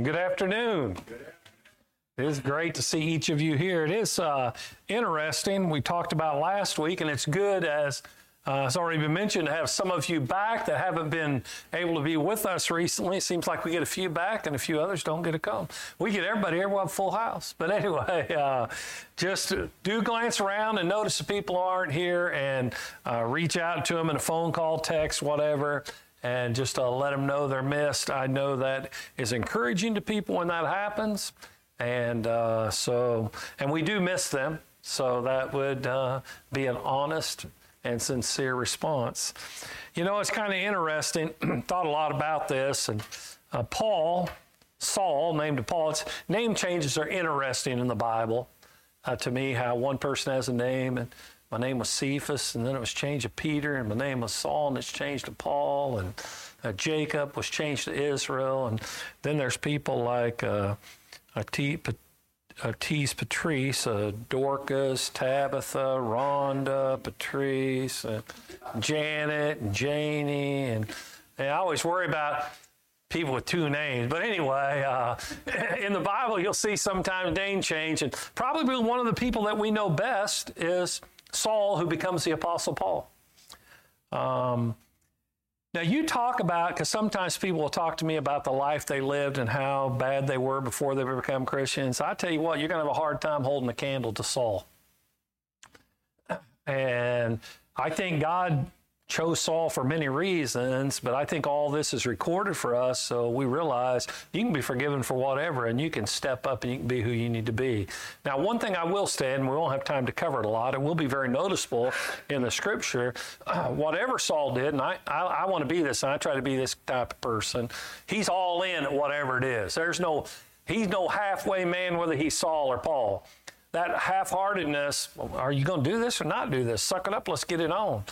Good afternoon. It is great to see each of you here. It is uh, interesting. We talked about last week, and it's good as uh, it's already been mentioned to have some of you back that haven't been able to be with us recently. It seems like we get a few back, and a few others don't get to come. We get everybody here. We'll full house. But anyway, uh, just do glance around and notice the people aren't here, and uh, reach out to them in a phone call, text, whatever and just uh, let them know they're missed. I know that is encouraging to people when that happens. And uh, so, and we do miss them. So that would uh, be an honest and sincere response. You know, it's kind of interesting. Thought a lot about this. And uh, Paul, Saul, named Paul, it's, name changes are interesting in the Bible. Uh, to me, how one person has a name and my name was Cephas, and then it was changed to Peter, and my name was Saul, and it's changed to Paul, and uh, Jacob was changed to Israel, and then there's people like uh, Atis Patrice, uh, Dorcas, Tabitha, Rhonda, Patrice, uh, Janet, and Janie, and, and I always worry about people with two names. But anyway, uh, in the Bible, you'll see sometimes name change, and probably one of the people that we know best is Saul, who becomes the Apostle Paul. Um, now, you talk about, because sometimes people will talk to me about the life they lived and how bad they were before they become Christians. I tell you what, you're going to have a hard time holding a candle to Saul. And I think God chose Saul for many reasons, but I think all this is recorded for us so we realize you can be forgiven for whatever and you can step up and you can be who you need to be. Now, one thing I will say, and we won't have time to cover it a lot, it will be very noticeable in the scripture. Uh, whatever Saul did, and I, I, I want to be this, and I try to be this type of person, he's all in at whatever it is. There's no, he's no halfway man, whether he's Saul or Paul that half-heartedness are you going to do this or not do this suck it up let's get it on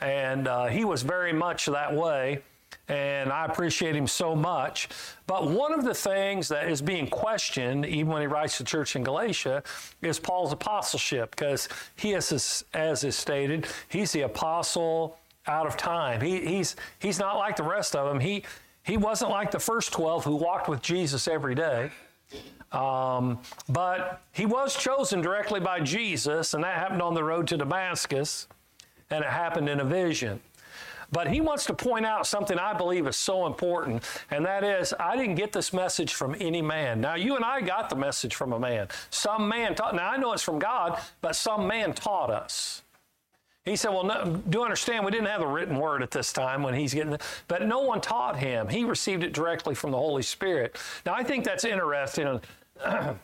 and uh, he was very much that way. And I appreciate him so much. But one of the things that is being questioned, even when he writes to the church in Galatia, is Paul's apostleship, because he is, as is stated, he's the apostle out of time. He, he's, he's not like the rest of them. He, he wasn't like the first 12 who walked with Jesus every day. Um, but he was chosen directly by Jesus, and that happened on the road to Damascus and it happened in a vision. But he wants to point out something I believe is so important, and that is I didn't get this message from any man. Now, you and I got the message from a man. Some man taught, now I know it's from God, but some man taught us. He said, Well, no, do understand we didn't have the written word at this time when he's getting, but no one taught him. He received it directly from the Holy Spirit. Now, I think that's interesting.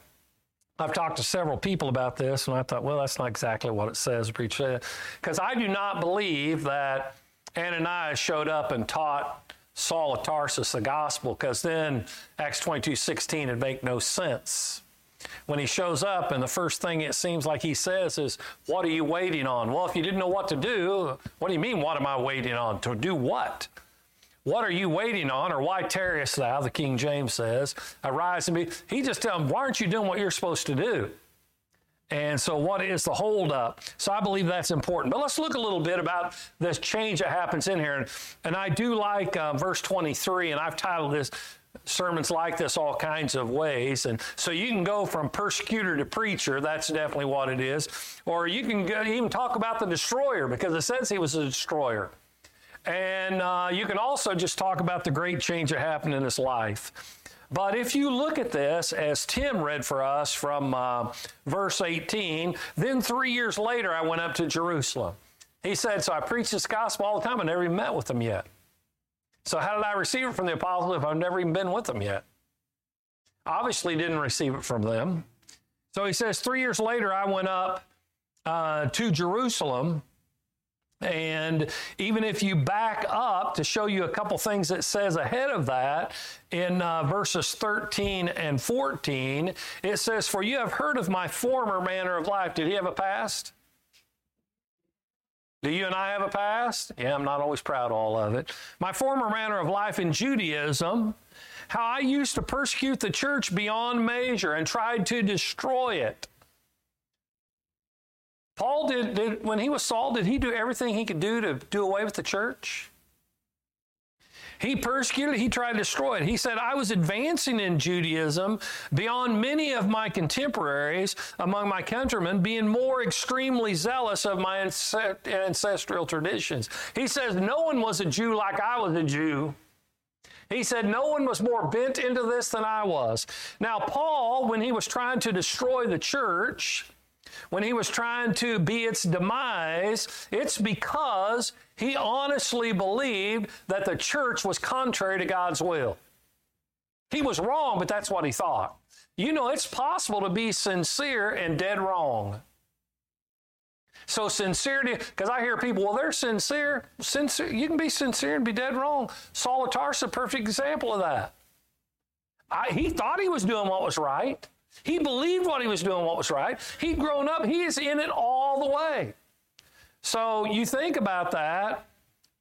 I've talked to several people about this, and I thought, well, that's not exactly what it says, preacher. Because I do not believe that Ananias showed up and taught Saul of Tarsus the gospel, because then Acts 22 16 would make no sense. When he shows up, and the first thing it seems like he says is, What are you waiting on? Well, if you didn't know what to do, what do you mean, what am I waiting on? To do what? What are you waiting on? Or why tarriest thou? The King James says, Arise and be. He just tell them, Why aren't you doing what you're supposed to do? And so, what is the holdup? So, I believe that's important. But let's look a little bit about this change that happens in here. And, and I do like uh, verse 23, and I've titled this sermons like this all kinds of ways. And so, you can go from persecutor to preacher, that's definitely what it is. Or you can even talk about the destroyer, because it says he was a destroyer. And uh, you can also just talk about the great change that happened in his life. But if you look at this, as Tim read for us from uh, verse 18, then three years later I went up to Jerusalem. He said, So I preached this gospel all the time. I never even met with them yet. So how did I receive it from the apostles if I've never even been with them yet? Obviously, didn't receive it from them. So he says, Three years later I went up uh, to Jerusalem and even if you back up to show you a couple things that says ahead of that, in uh, verses 13 and 14, it says, For you have heard of my former manner of life. Did he have a past? Do you and I have a past? Yeah, I'm not always proud of all of it. My former manner of life in Judaism, how I used to persecute the church beyond measure and tried to destroy it. Paul did, did, when he was Saul, did he do everything he could do to do away with the church? He persecuted, he tried to destroy it. He said, I was advancing in Judaism beyond many of my contemporaries among my countrymen, being more extremely zealous of my ancestral traditions. He says, No one was a Jew like I was a Jew. He said, No one was more bent into this than I was. Now, Paul, when he was trying to destroy the church, when he was trying to be its demise, it's because he honestly believed that the church was contrary to God's will. He was wrong, but that's what he thought. You know, it's possible to be sincere and dead wrong. So sincerity, because I hear people, well, they're sincere. Sincere, you can be sincere and be dead wrong. Saul of Tarsus, a perfect example of that. I, he thought he was doing what was right. He believed what he was doing, what was right. He'd grown up, he is in it all the way. So you think about that,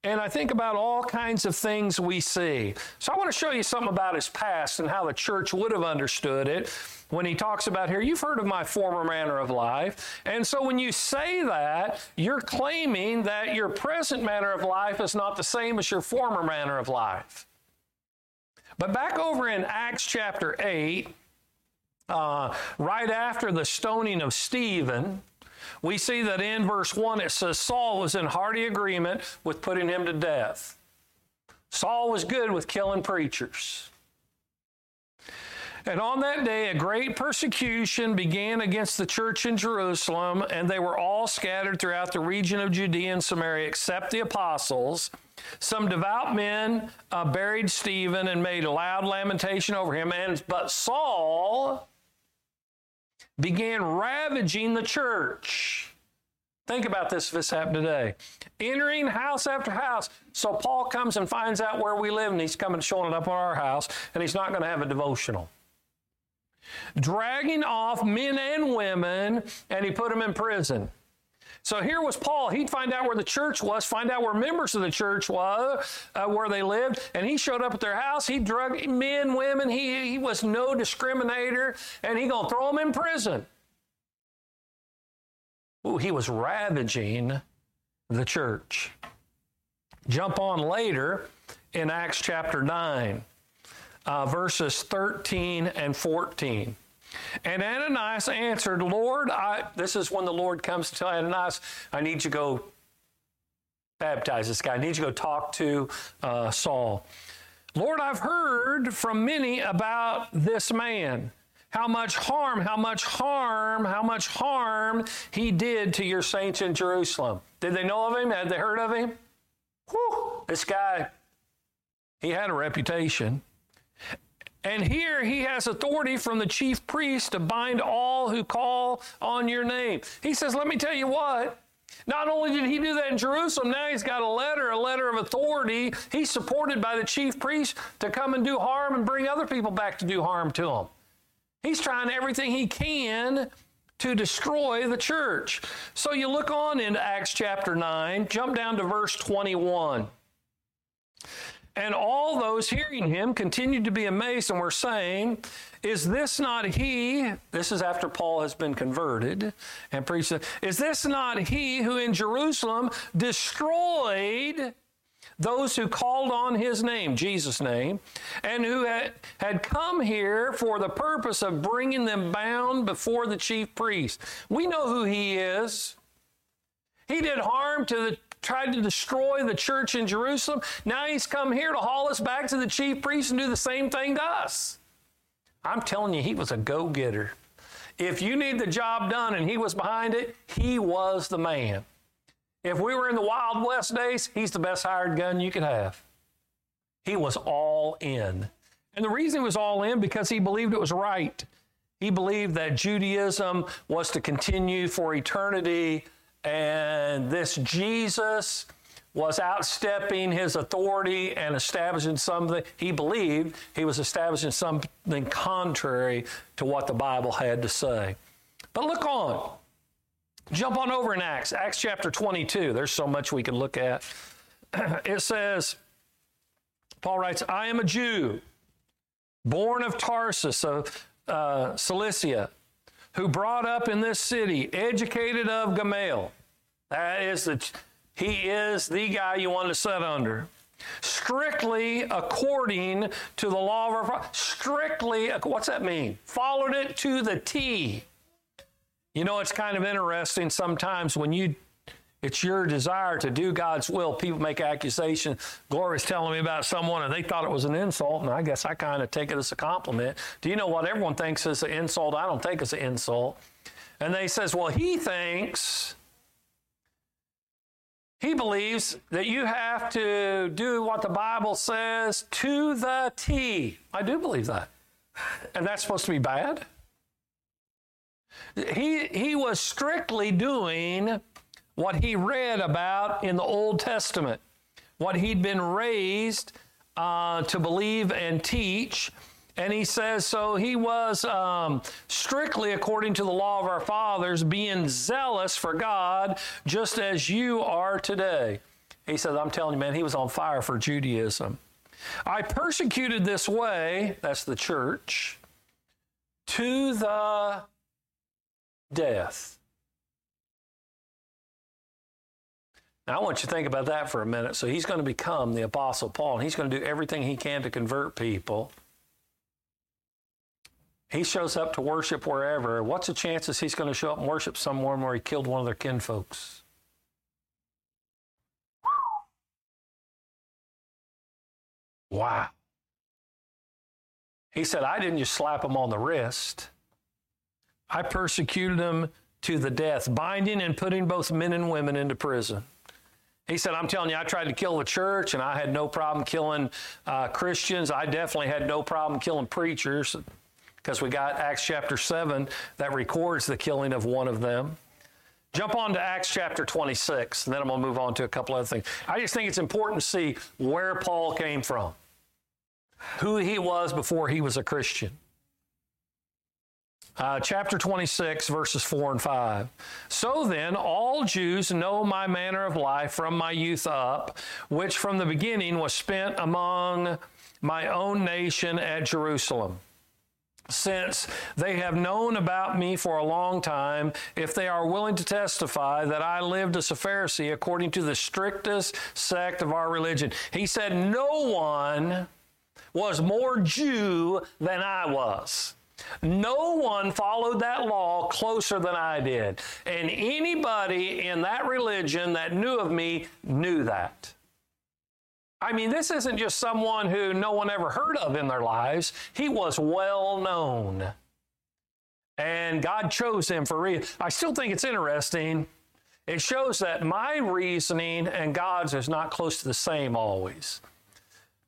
and I think about all kinds of things we see. So I want to show you something about his past and how the church would have understood it when he talks about here, you've heard of my former manner of life. And so when you say that, you're claiming that your present manner of life is not the same as your former manner of life. But back over in Acts chapter 8, uh, right after the stoning of Stephen, we see that in verse 1 it says Saul was in hearty agreement with putting him to death. Saul was good with killing preachers. And on that day, a great persecution began against the church in Jerusalem, and they were all scattered throughout the region of Judea and Samaria, except the apostles. Some devout men uh, buried Stephen and made a loud lamentation over him. And but Saul began ravaging the church. Think about this if this happened today. Entering house after house. So Paul comes and finds out where we live, and he's coming showing up on our house, and he's not going to have a devotional. Dragging off men and women, and he put them in prison. So here was Paul. He'd find out where the church was, find out where members of the church were, uh, where they lived, and he showed up at their house. He drug men, women. He, he was no discriminator, and he gonna throw them in prison. Ooh, he was ravaging the church. Jump on later in Acts chapter 9, uh, verses 13 and 14. And Ananias answered, Lord, I, this is when the Lord comes to Ananias, I need you to go baptize this guy. I need you to go talk to uh, Saul. Lord, I've heard from many about this man, how much harm, how much harm, how much harm he did to your saints in Jerusalem. Did they know of him? Had they heard of him? Whew, this guy, he had a reputation. And here he has authority from the chief priest to bind all who call on your name. He says, Let me tell you what. Not only did he do that in Jerusalem, now he's got a letter, a letter of authority. He's supported by the chief priest to come and do harm and bring other people back to do harm to him. He's trying everything he can to destroy the church. So you look on into Acts chapter 9, jump down to verse 21. And all those hearing him continued to be amazed and were saying, Is this not he? This is after Paul has been converted and preached. Is this not he who in Jerusalem destroyed those who called on his name, Jesus' name, and who had, had come here for the purpose of bringing them bound before the chief priest? We know who he is. He did harm to the tried to destroy the church in Jerusalem. Now he's come here to haul us back to the chief priest and do the same thing to us. I'm telling you, he was a go getter. If you need the job done and he was behind it, he was the man. If we were in the Wild West days, he's the best hired gun you could have. He was all in. And the reason he was all in because he believed it was right. He believed that Judaism was to continue for eternity and this Jesus was outstepping his authority and establishing something he believed he was establishing something contrary to what the Bible had to say. But look on. Jump on over in Acts, Acts chapter 22. There's so much we can look at. It says, Paul writes, I am a Jew, born of Tarsus of uh, Cilicia who brought up in this city, educated of Gamaliel. That is the he is the guy you want to set under. strictly according to the law of our. Strictly, what's that mean? Followed it to the T. You know, it's kind of interesting sometimes when you it's your desire to do God's will. People make accusations. Gloria's telling me about someone and they thought it was an insult, and I guess I kind of take it as a compliment. Do you know what everyone thinks is an insult? I don't think it's an insult. And they says, well, he thinks he believes that you have to do what the Bible says to the T. I do believe that. And that's supposed to be bad? He, he was strictly doing what he read about in the Old Testament, what he'd been raised uh, to believe and teach. And he says, so he was um, strictly according to the law of our fathers, being zealous for God, just as you are today. He says, I'm telling you, man, he was on fire for Judaism. I persecuted this way, that's the church, to the death. Now, I want you to think about that for a minute. So, he's going to become the Apostle Paul, and he's going to do everything he can to convert people. He shows up to worship wherever. What's the chances he's going to show up and worship somewhere where he killed one of their kinfolks? Wow. He said, I didn't just slap him on the wrist. I persecuted him to the death, binding and putting both men and women into prison. He said, I'm telling you, I tried to kill the church and I had no problem killing uh, Christians. I definitely had no problem killing preachers because we got Acts chapter 7 that records the killing of one of them. Jump on to Acts chapter 26, and then I'm going to move on to a couple other things. I just think it's important to see where Paul came from, who he was before he was a Christian. Uh, chapter 26, verses 4 and 5. So then, all Jews know my manner of life from my youth up, which from the beginning was spent among my own nation at Jerusalem. Since they have known about me for a long time, if they are willing to testify that I lived as a Pharisee according to the strictest sect of our religion. He said, No one was more Jew than I was. No one followed that law closer than I did. And anybody in that religion that knew of me knew that. I mean, this isn't just someone who no one ever heard of in their lives. He was well known. And God chose him for reason. I still think it's interesting. It shows that my reasoning and God's is not close to the same always.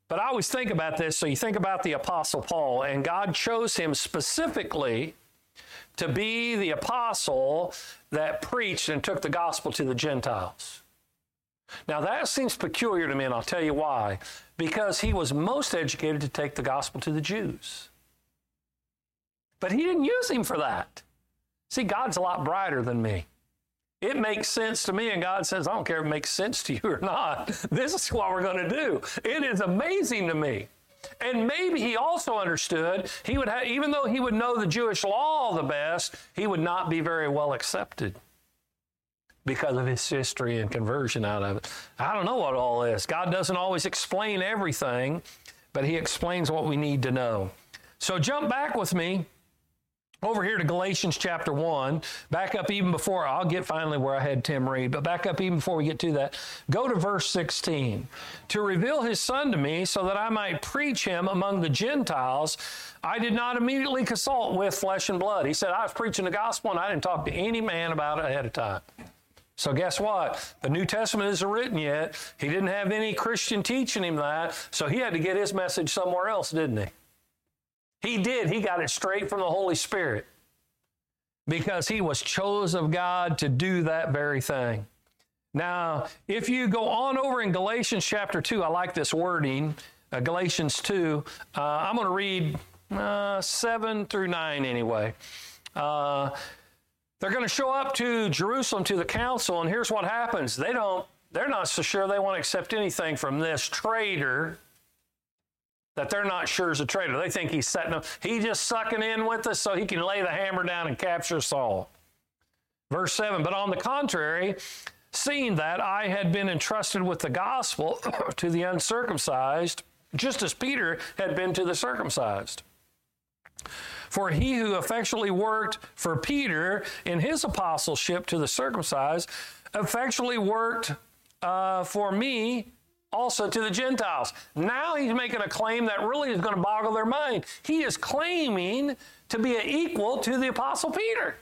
But I always think about this. So you think about the Apostle Paul, and God chose him specifically to be the apostle that preached and took the gospel to the Gentiles. Now that seems peculiar to me, and I'll tell you why. Because he was most educated to take the gospel to the Jews. But he didn't use him for that. See, God's a lot brighter than me. It makes sense to me, and God says, I don't care if it makes sense to you or not. This is what we're going to do. It is amazing to me. And maybe he also understood he would have, even though he would know the Jewish law the best, he would not be very well accepted because of his history and conversion out of it. I don't know what all is. God doesn't always explain everything, but he explains what we need to know. So jump back with me over here to Galatians chapter 1, back up even before, I'll get finally where I had Tim read, but back up even before we get to that, go to verse 16. To reveal his son to me so that I might preach him among the Gentiles, I did not immediately consult with flesh and blood. He said, I was preaching the gospel and I didn't talk to any man about it ahead of time. So guess what? The New Testament isn't written yet. He didn't have any Christian teaching him that, so he had to get his message somewhere else, didn't he? He did. He got it straight from the Holy Spirit because he was chosen of God to do that very thing. Now, if you go on over in Galatians chapter 2, I like this wording, uh, Galatians 2. Uh, I'm going to read uh, 7 through 9 anyway. Uh, they're going to show up to Jerusalem to the council, and here's what happens. They don't, they're not so sure they want to accept anything from this traitor that they're not sure is a traitor. They think he's setting up, he's just sucking in with us so he can lay the hammer down and capture Saul. Verse 7 But on the contrary, seeing that I had been entrusted with the gospel to the uncircumcised, just as Peter had been to the circumcised. For he who effectually worked for Peter in his apostleship to the circumcised effectually worked uh, for me also to the Gentiles. Now he's making a claim that really is going to boggle their mind. He is claiming to be an equal to the Apostle Peter.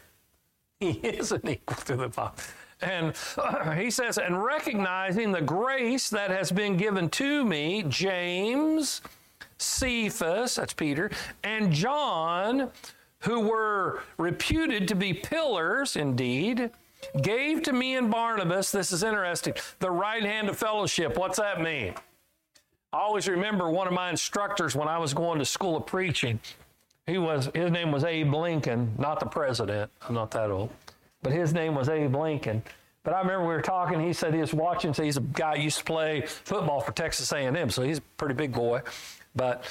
He is an equal to the Apostle. And he says, and recognizing the grace that has been given to me, James, Cephas, that's Peter, and John, who were reputed to be pillars indeed, gave to me and Barnabas, this is interesting, the right hand of fellowship. What's that mean? I always remember one of my instructors when I was going to school of preaching. He was his name was Abe Lincoln, not the president. I'm not that old, but his name was Abe Lincoln. But I remember we were talking. He said he was watching. So he's a guy used to play football for Texas A&M, so he's a pretty big boy. But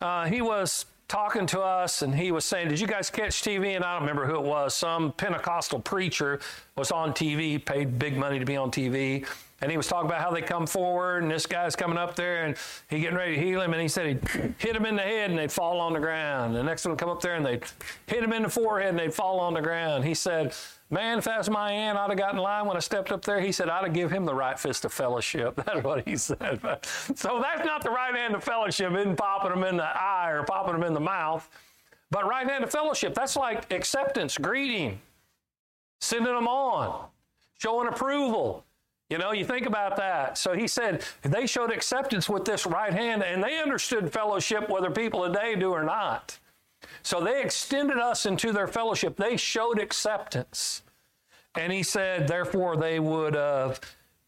uh, he was talking to us and he was saying, Did you guys catch TV? And I don't remember who it was. Some Pentecostal preacher was on TV, paid big money to be on TV. And he was talking about how they come forward, and this guy's coming up there, and he getting ready to heal him, and he said he'd hit him in the head, and they'd fall on the ground. The next one would come up there, and they'd hit him in the forehead, and they'd fall on the ground. He said, Man, if that was my aunt, I'd have gotten in line when I stepped up there. He said, I'd have give him the right fist of fellowship. That's what he said. so that's not the right hand of fellowship, isn't popping them in the eye or popping them in the mouth. But right hand of fellowship, that's like acceptance, greeting, sending them on, showing approval. You know, you think about that. So he said they showed acceptance with this right hand, and they understood fellowship whether people today do or not. So they extended us into their fellowship. They showed acceptance. And he said, therefore, they would have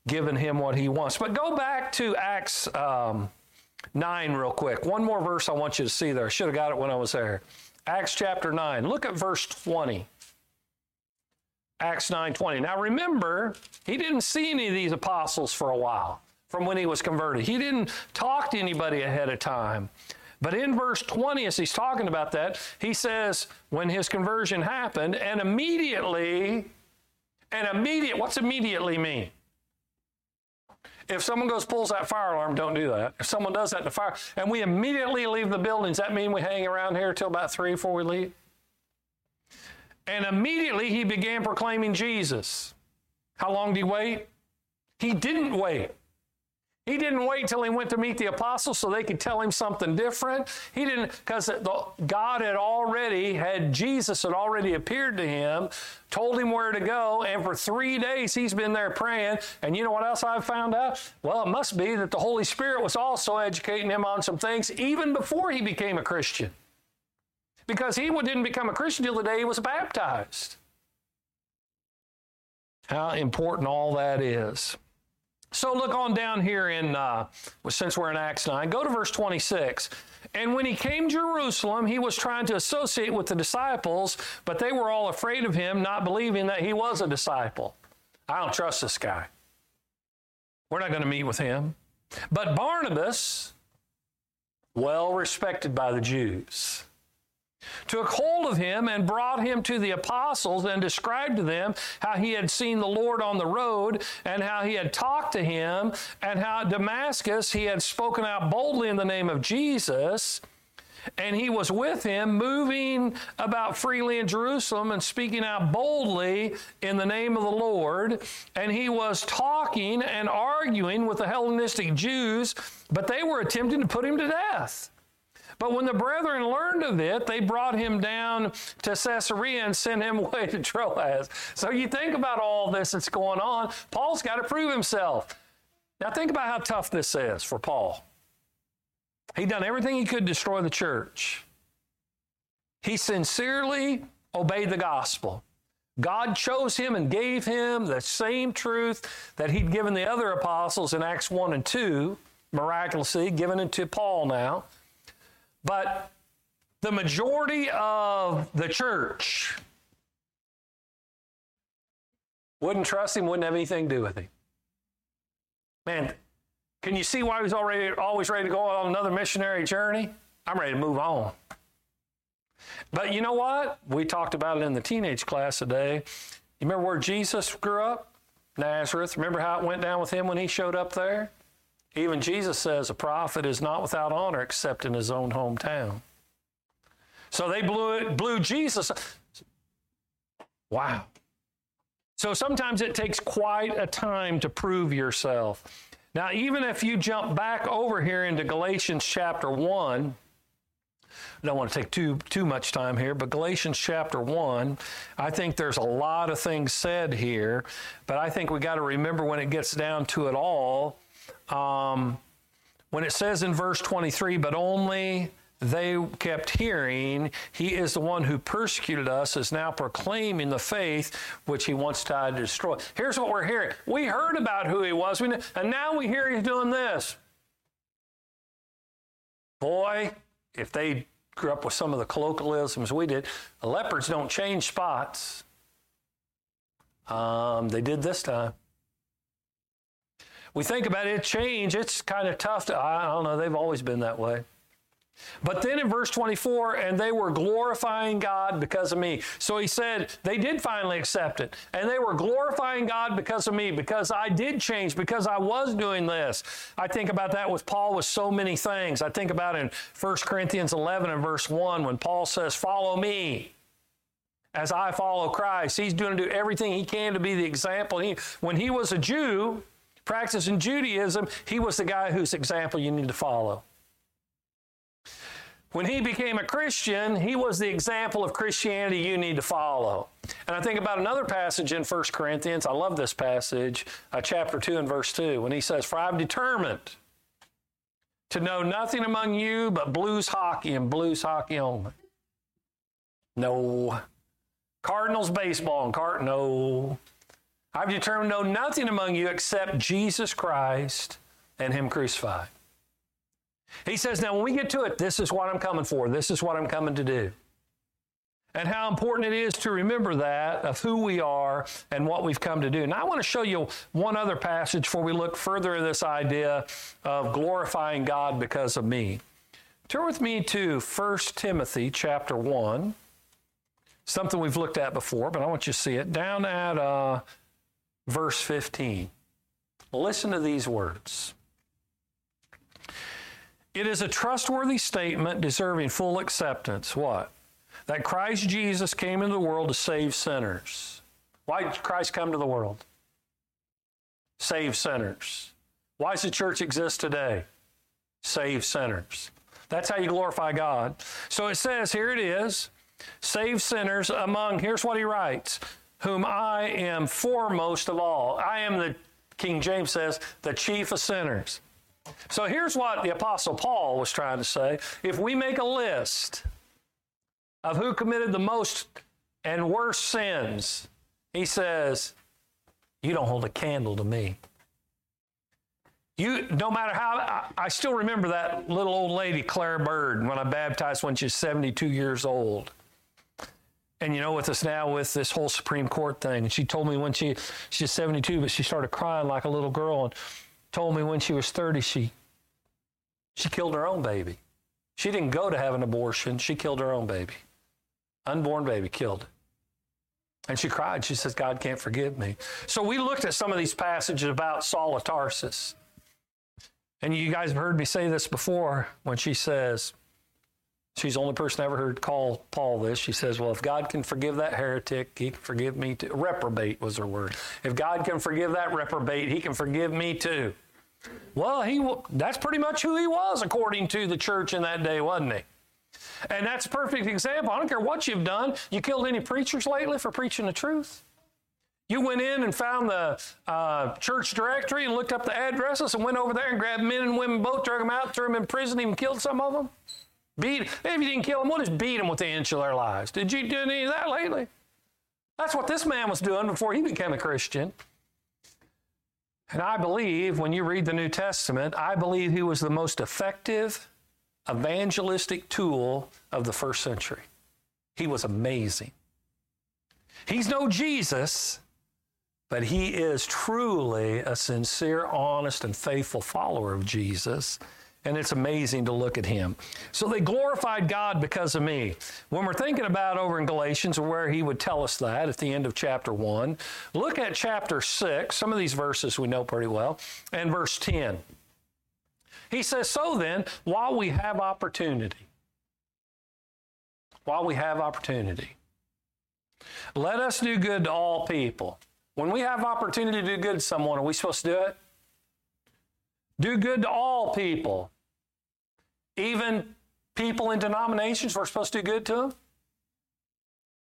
given him what he wants. But go back to Acts um, 9 real quick. One more verse I want you to see there. I should have got it when I was there. Acts chapter 9. Look at verse 20. Acts 9:20. Now remember, he didn't see any of these apostles for a while from when he was converted. He didn't talk to anybody ahead of time. But in verse 20, as he's talking about that, he says, when his conversion happened, and immediately, and immediate, what's immediately mean? If someone goes pulls that fire alarm, don't do that. If someone does that in the fire, and we immediately leave the building, does that mean we hang around here till about three before we leave? And immediately he began proclaiming Jesus. How long did he wait? He didn't wait. He didn't wait till he went to meet the apostles so they could tell him something different. He didn't, because God had already, had Jesus had already appeared to him, told him where to go, and for three days he's been there praying. And you know what else I've found out? Well, it must be that the Holy Spirit was also educating him on some things even before he became a Christian. Because he didn't become a Christian till the day he was baptized. How important all that is. So look on down here in, uh, since we're in Acts 9, go to verse 26. And when he came to Jerusalem, he was trying to associate with the disciples, but they were all afraid of him, not believing that he was a disciple. I don't trust this guy. We're not going to meet with him. But Barnabas, well respected by the Jews, took hold of him and brought him to the apostles and described to them how he had seen the Lord on the road and how he had talked to him and how at Damascus he had spoken out boldly in the name of Jesus. And he was with him, moving about freely in Jerusalem and speaking out boldly in the name of the Lord. And he was talking and arguing with the Hellenistic Jews, but they were attempting to put him to death. But when the brethren learned of it, they brought him down to Caesarea and sent him away to Troas. So you think about all this that's going on. Paul's got to prove himself. Now think about how tough this is for Paul. He'd done everything he could to destroy the church. He sincerely obeyed the gospel. God chose him and gave him the same truth that he'd given the other apostles in Acts 1 and 2, miraculously given it to Paul now. But the majority of the church wouldn't trust him, wouldn't have anything to do with him. Man, can you see why he's already always ready to go on another missionary journey? I'm ready to move on. But you know what? We talked about it in the teenage class today. You remember where Jesus grew up? Nazareth. Remember how it went down with him when he showed up there? Even Jesus says a prophet is not without honor except in his own hometown. So they blew it, blew Jesus. Wow. So sometimes it takes quite a time to prove yourself. Now, even if you jump back over here into Galatians chapter 1, I don't want to take too too much time here, but Galatians chapter 1, I think there's a lot of things said here, but I think we got to remember when it gets down to it all, um, when it says in verse 23, but only they kept hearing, he is the one who persecuted us, is now proclaiming the faith which he once tried to destroy. Here's what we're hearing. We heard about who he was, and now we hear he's doing this. Boy, if they grew up with some of the colloquialisms we did, leopards don't change spots. Um, they did this time. We think about it, change, it's kind of tough to, I don't know, they've always been that way. But then in verse 24, and they were glorifying God because of me. So he said, they did finally accept it. And they were glorifying God because of me, because I did change, because I was doing this. I think about that with Paul with so many things. I think about in 1 Corinthians 11 and verse 1 when Paul says, Follow me as I follow Christ. He's doing to do everything he can to be the example. He, when he was a Jew, practicing Judaism, he was the guy whose example you need to follow. When he became a Christian, he was the example of Christianity you need to follow. And I think about another passage in 1 Corinthians. I love this passage, uh, chapter 2 and verse 2, when he says, For I've determined to know nothing among you but blues hockey and blues hockey only. No. Cardinals baseball and cart no. I've determined to know nothing among you except Jesus Christ and Him crucified. He says, Now, when we get to it, this is what I'm coming for. This is what I'm coming to do. And how important it is to remember that of who we are and what we've come to do. Now, I want to show you one other passage before we look further at this idea of glorifying God because of me. Turn with me to 1 Timothy chapter 1, something we've looked at before, but I want you to see it. Down at uh, verse 15. Listen to these words. It is a trustworthy statement deserving full acceptance. What? That Christ Jesus came into the world to save sinners. Why did Christ come to the world? Save sinners. Why does the church exist today? Save sinners. That's how you glorify God. So it says, here it is save sinners among, here's what he writes, whom I am foremost of all. I am the, King James says, the chief of sinners. So here's what the Apostle Paul was trying to say. If we make a list of who committed the most and worst sins, he says, You don't hold a candle to me. You, no matter how, I, I still remember that little old lady, Claire Bird, when I baptized when she was 72 years old. And you know, with us now with this whole Supreme Court thing, she told me when she she's 72, but she started crying like a little girl. And told me when she was 30 she she killed her own baby. She didn't go to have an abortion, she killed her own baby. Unborn baby killed. And she cried. She says, God can't forgive me. So we looked at some of these passages about Saul of Tarsus. And you guys have heard me say this before when she says, she's the only person I ever heard call Paul this. She says, Well, if God can forgive that heretic, he can forgive me too. Reprobate was her word. If God can forgive that reprobate, he can forgive me too. Well, he that's pretty much who he was according to the church in that day, wasn't he? And that's a perfect example. I don't care what you've done. You killed any preachers lately for preaching the truth? You went in and found the uh, church directory and looked up the addresses and went over there and grabbed men and women both, drug them out, threw them in prison, even killed some of them? Beat, if you didn't kill them, we'll just beat them with the inch of their lives. Did you do any of that lately? That's what this man was doing before he became a Christian. And I believe when you read the New Testament, I believe he was the most effective evangelistic tool of the first century. He was amazing. He's no Jesus, but he is truly a sincere, honest, and faithful follower of Jesus. And it's amazing to look at him. So they glorified God because of me. When we're thinking about over in Galatians, where he would tell us that at the end of chapter 1, look at chapter 6. Some of these verses we know pretty well, and verse 10. He says, So then, while we have opportunity, while we have opportunity, let us do good to all people. When we have opportunity to do good to someone, are we supposed to do it? Do good to all people. Even people in denominations, we're supposed to do good to them.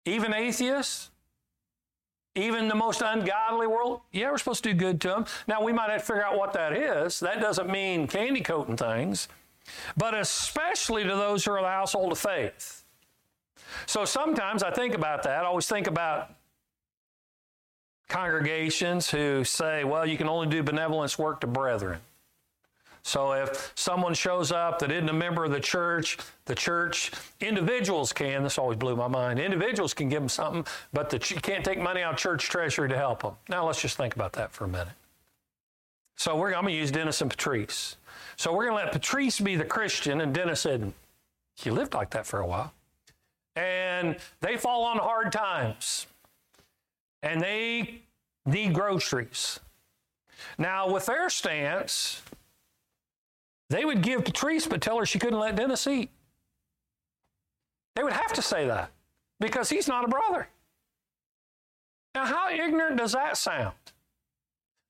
Even atheists. Even the most ungodly world, yeah, we're supposed to do good to them. Now, we might have to figure out what that is. That doesn't mean candy coating things, but especially to those who are the household of faith. So sometimes I think about that. I always think about congregations who say, well, you can only do benevolence work to brethren. So if someone shows up that isn't a member of the church, the church individuals can. This always blew my mind. Individuals can give them something, but the, you can't take money out of church treasury to help them. Now let's just think about that for a minute. So we're, I'm going to use Dennis and Patrice. So we're going to let Patrice be the Christian, and Dennis said, "He lived like that for a while," and they fall on hard times, and they need groceries. Now, with their stance, they would give Patrice, but tell her she couldn't let Dennis eat. They would have to say that because he's not a brother. Now, how ignorant does that sound?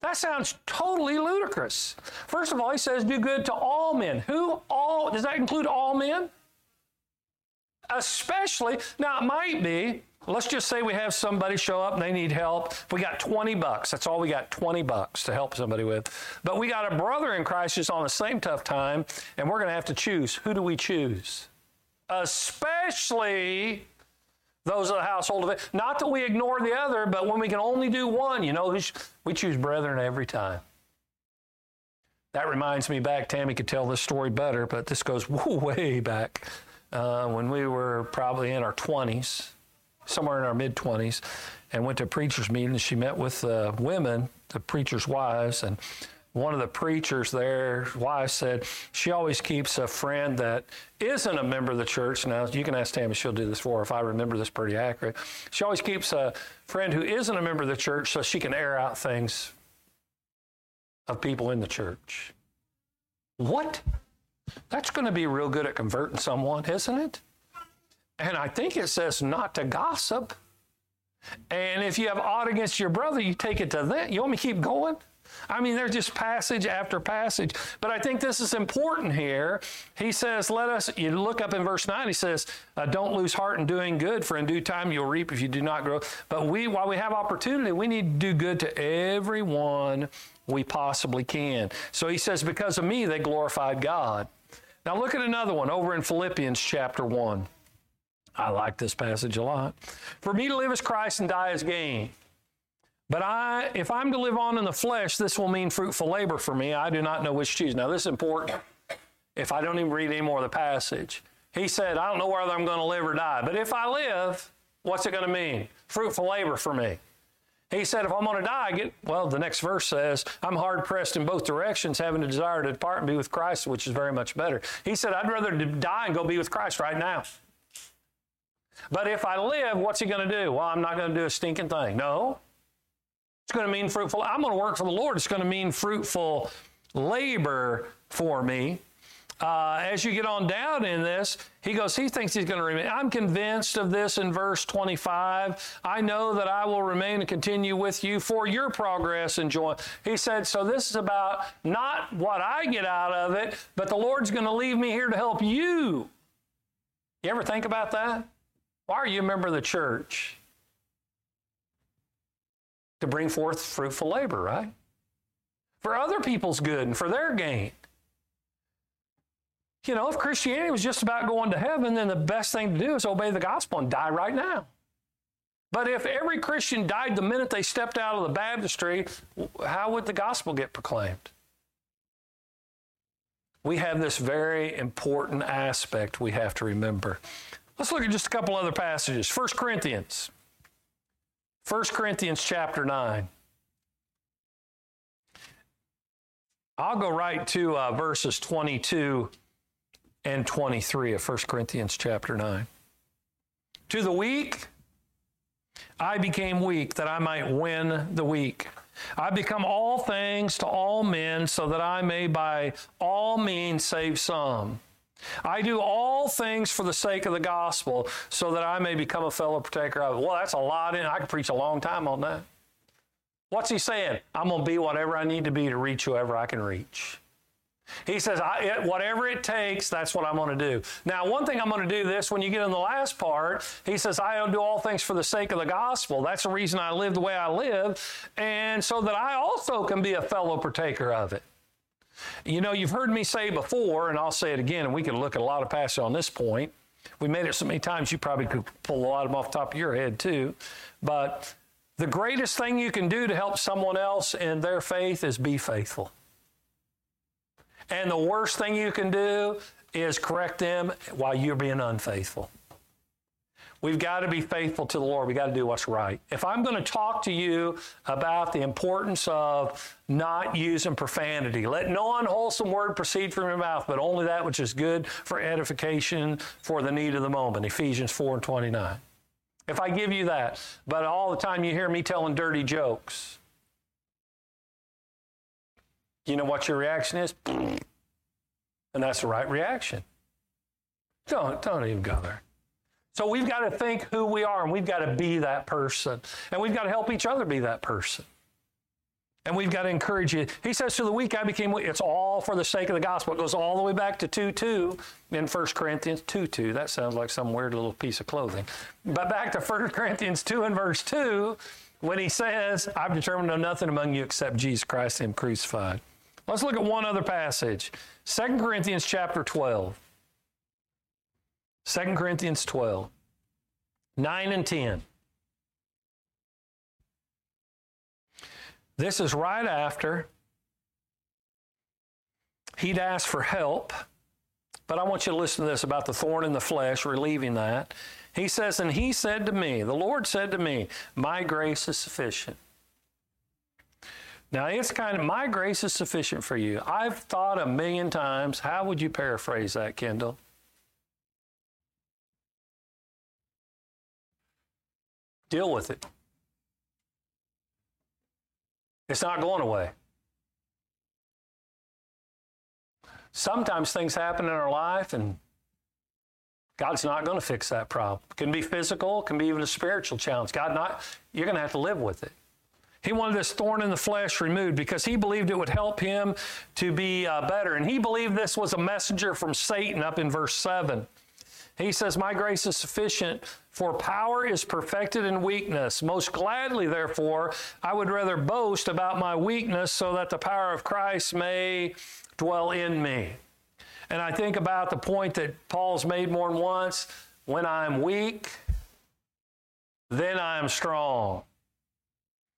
That sounds totally ludicrous. First of all, he says, do good to all men. Who all? Does that include all men? Especially, now it might be Let's just say we have somebody show up and they need help. We got 20 bucks. That's all we got 20 bucks to help somebody with. But we got a brother in Christ who's on the same tough time, and we're going to have to choose. Who do we choose? Especially those of the household of it. Not that we ignore the other, but when we can only do one, you know, we choose brethren every time. That reminds me back, Tammy could tell this story better, but this goes way back uh, when we were probably in our 20s somewhere in our mid 20s, and went to a preacher's meeting. And she met with uh, women, the preacher's wives, and one of the preachers there, wife said she always keeps a friend that isn't a member of the church. Now, you can ask Tammy, she'll do this for her if I remember this pretty accurate. She always keeps a friend who isn't a member of the church so she can air out things of people in the church. What? That's going to be real good at converting someone, isn't it? And I think it says not to gossip. And if you have aught against your brother, you take it to them. You want me to keep going? I mean, there's just passage after passage. But I think this is important here. He says, Let us, you look up in verse 9, he says, uh, Don't lose heart in doing good, for in due time you'll reap if you do not grow. But we, while we have opportunity, we need to do good to everyone we possibly can. So he says, Because of me, they glorified God. Now look at another one over in Philippians chapter 1. I like this passage a lot. For me to live as Christ and die as gain. But I, if I'm to live on in the flesh, this will mean fruitful labor for me. I do not know which to choose. Now, this is important. If I don't even read any more of the passage, he said, I don't know whether I'm going to live or die. But if I live, what's it going to mean? Fruitful labor for me. He said, if I'm going to die, I get, well, the next verse says, I'm hard pressed in both directions, having a desire to depart and be with Christ, which is very much better. He said, I'd rather die and go be with Christ right now. But if I live, what's he going to do? Well, I'm not going to do a stinking thing. No. It's going to mean fruitful. I'm going to work for the Lord. It's going to mean fruitful labor for me. Uh, as you get on down in this, he goes, he thinks he's going to remain. I'm convinced of this in verse 25. I know that I will remain and continue with you for your progress and joy. He said, so this is about not what I get out of it, but the Lord's going to leave me here to help you. You ever think about that? Why are you a member of the church? To bring forth fruitful labor, right? For other people's good and for their gain. You know, if Christianity was just about going to heaven, then the best thing to do is obey the gospel and die right now. But if every Christian died the minute they stepped out of the baptistry, how would the gospel get proclaimed? We have this very important aspect we have to remember. Let's look at just a couple other passages. 1 Corinthians. 1 Corinthians chapter 9. I'll go right to uh, verses 22 and 23 of 1 Corinthians chapter 9. To the weak, I became weak that I might win the weak. I become all things to all men so that I may by all means save some. I do all things for the sake of the gospel so that I may become a fellow partaker of it. Well, that's a lot in. I could preach a long time on that. What's he saying? I'm going to be whatever I need to be to reach whoever I can reach. He says, it, whatever it takes, that's what I'm going to do. Now, one thing I'm going to do this when you get in the last part, he says, I do all things for the sake of the gospel. That's the reason I live the way I live, and so that I also can be a fellow partaker of it. You know, you've heard me say before, and I'll say it again, and we can look at a lot of passages on this point. We made it so many times you probably could pull a lot of them off the top of your head too. But the greatest thing you can do to help someone else in their faith is be faithful. And the worst thing you can do is correct them while you're being unfaithful. We've got to be faithful to the Lord. We've got to do what's right. If I'm going to talk to you about the importance of not using profanity, let no unwholesome word proceed from your mouth, but only that which is good for edification for the need of the moment. Ephesians 4 and 29. If I give you that, but all the time you hear me telling dirty jokes, you know what your reaction is? And that's the right reaction. Don't, don't even go there. So we've got to think who we are and we've got to be that person. And we've got to help each other be that person. And we've got to encourage you. He says, To the weak I became weak. It's all for the sake of the gospel. It goes all the way back to 2 2 in 1 Corinthians 2 2. That sounds like some weird little piece of clothing. But back to 1 Corinthians 2 and verse 2, when he says, I've determined to know nothing among you except Jesus Christ, Him crucified. Let's look at one other passage 2 Corinthians chapter 12. 2 Corinthians 12, 9 and 10. This is right after he'd asked for help, but I want you to listen to this about the thorn in the flesh, relieving that. He says, And he said to me, The Lord said to me, My grace is sufficient. Now, it's kind of, my grace is sufficient for you. I've thought a million times, how would you paraphrase that, Kendall? Deal with it. It's not going away. Sometimes things happen in our life and God's not going to fix that problem. It can be physical, it can be even a spiritual challenge. God not you're going to have to live with it. He wanted this thorn in the flesh removed because he believed it would help him to be uh, better. And he believed this was a messenger from Satan up in verse 7. He says, My grace is sufficient, for power is perfected in weakness. Most gladly, therefore, I would rather boast about my weakness so that the power of Christ may dwell in me. And I think about the point that Paul's made more than once when I'm weak, then I am strong.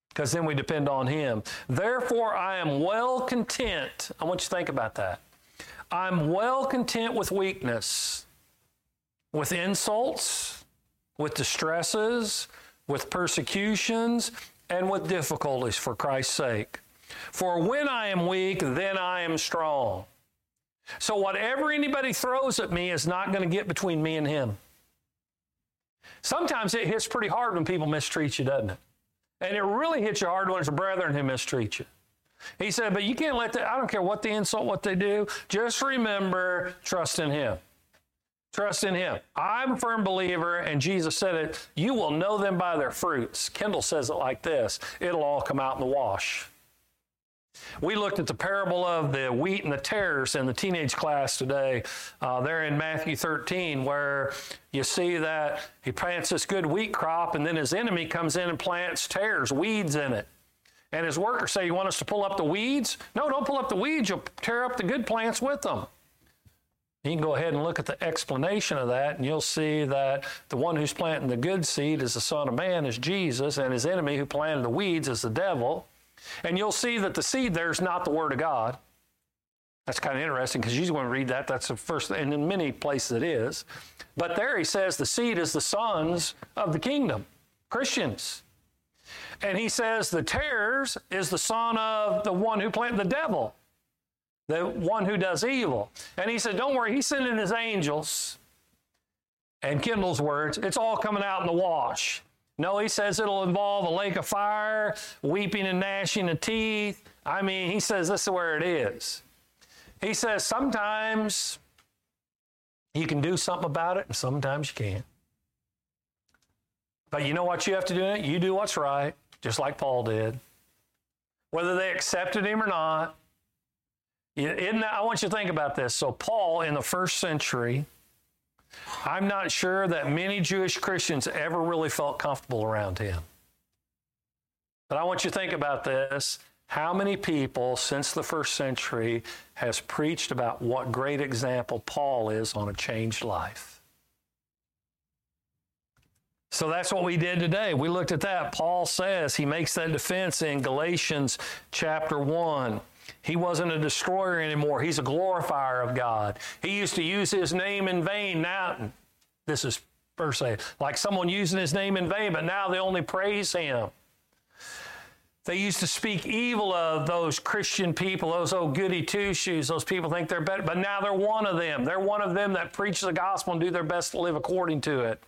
Because then we depend on Him. Therefore, I am well content. I want you to think about that. I'm well content with weakness with insults, with distresses, with persecutions, and with difficulties for Christ's sake. For when I am weak, then I am strong. So whatever anybody throws at me is not going to get between me and him. Sometimes it hits pretty hard when people mistreat you, doesn't it? And it really hits you hard when it's a brethren who mistreat you. He said, but you can't let that, I don't care what the insult, what they do, just remember, trust in him. Trust in Him. I'm a firm believer, and Jesus said it, you will know them by their fruits. Kendall says it like this it'll all come out in the wash. We looked at the parable of the wheat and the tares in the teenage class today, uh, there in Matthew 13, where you see that he plants this good wheat crop, and then his enemy comes in and plants tares, weeds in it. And his workers say, You want us to pull up the weeds? No, don't pull up the weeds. You'll tear up the good plants with them. You can go ahead and look at the explanation of that, and you'll see that the one who's planting the good seed is the Son of Man, is Jesus, and his enemy who planted the weeds is the devil. And you'll see that the seed there is not the Word of God. That's kind of interesting because you want to read that. That's the first, and in many places it is. But there he says the seed is the sons of the kingdom, Christians. And he says the tares is the son of the one who planted the devil. The one who does evil. And he said, Don't worry, he's sending his angels. And Kendall's words, it's all coming out in the wash. No, he says it'll involve a lake of fire, weeping and gnashing of teeth. I mean, he says this is where it is. He says sometimes you can do something about it, and sometimes you can't. But you know what you have to do? You do what's right, just like Paul did. Whether they accepted him or not. That, I want you to think about this. So, Paul in the first century, I'm not sure that many Jewish Christians ever really felt comfortable around him. But I want you to think about this. How many people since the first century has preached about what great example Paul is on a changed life? So that's what we did today. We looked at that. Paul says he makes that defense in Galatians chapter 1. He wasn't a destroyer anymore. He's a glorifier of God. He used to use his name in vain. Now, this is per se, like someone using his name in vain, but now they only praise him. They used to speak evil of those Christian people, those old goody two shoes. Those people think they're better, but now they're one of them. They're one of them that preach the gospel and do their best to live according to it.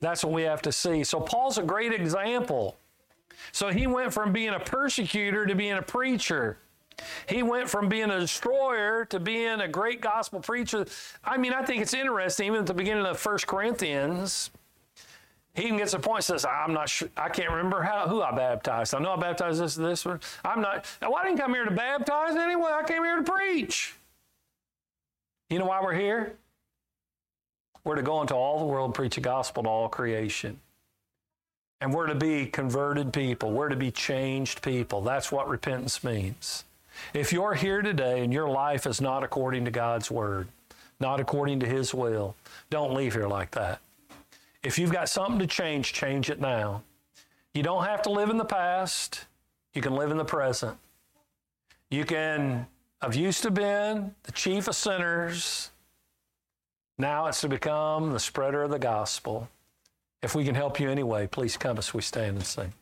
That's what we have to see. So Paul's a great example. So he went from being a persecutor to being a preacher. He went from being a destroyer to being a great gospel preacher. I mean, I think it's interesting, even at the beginning of First Corinthians, he even gets a point says, I'm not sure, I can't remember how who I baptized. I know I baptized this this one. I'm not, well, I didn't come here to baptize anyway. I came here to preach. You know why we're here? We're to go into all the world and preach the gospel to all creation. And we're to be converted people. We're to be changed people. That's what repentance means. If you're here today and your life is not according to God's word, not according to His will, don't leave here like that. If you've got something to change, change it now. You don't have to live in the past, you can live in the present. You can have used to been the chief of sinners. Now it's to become the spreader of the gospel. If we can help you anyway, please come as we stand and sing.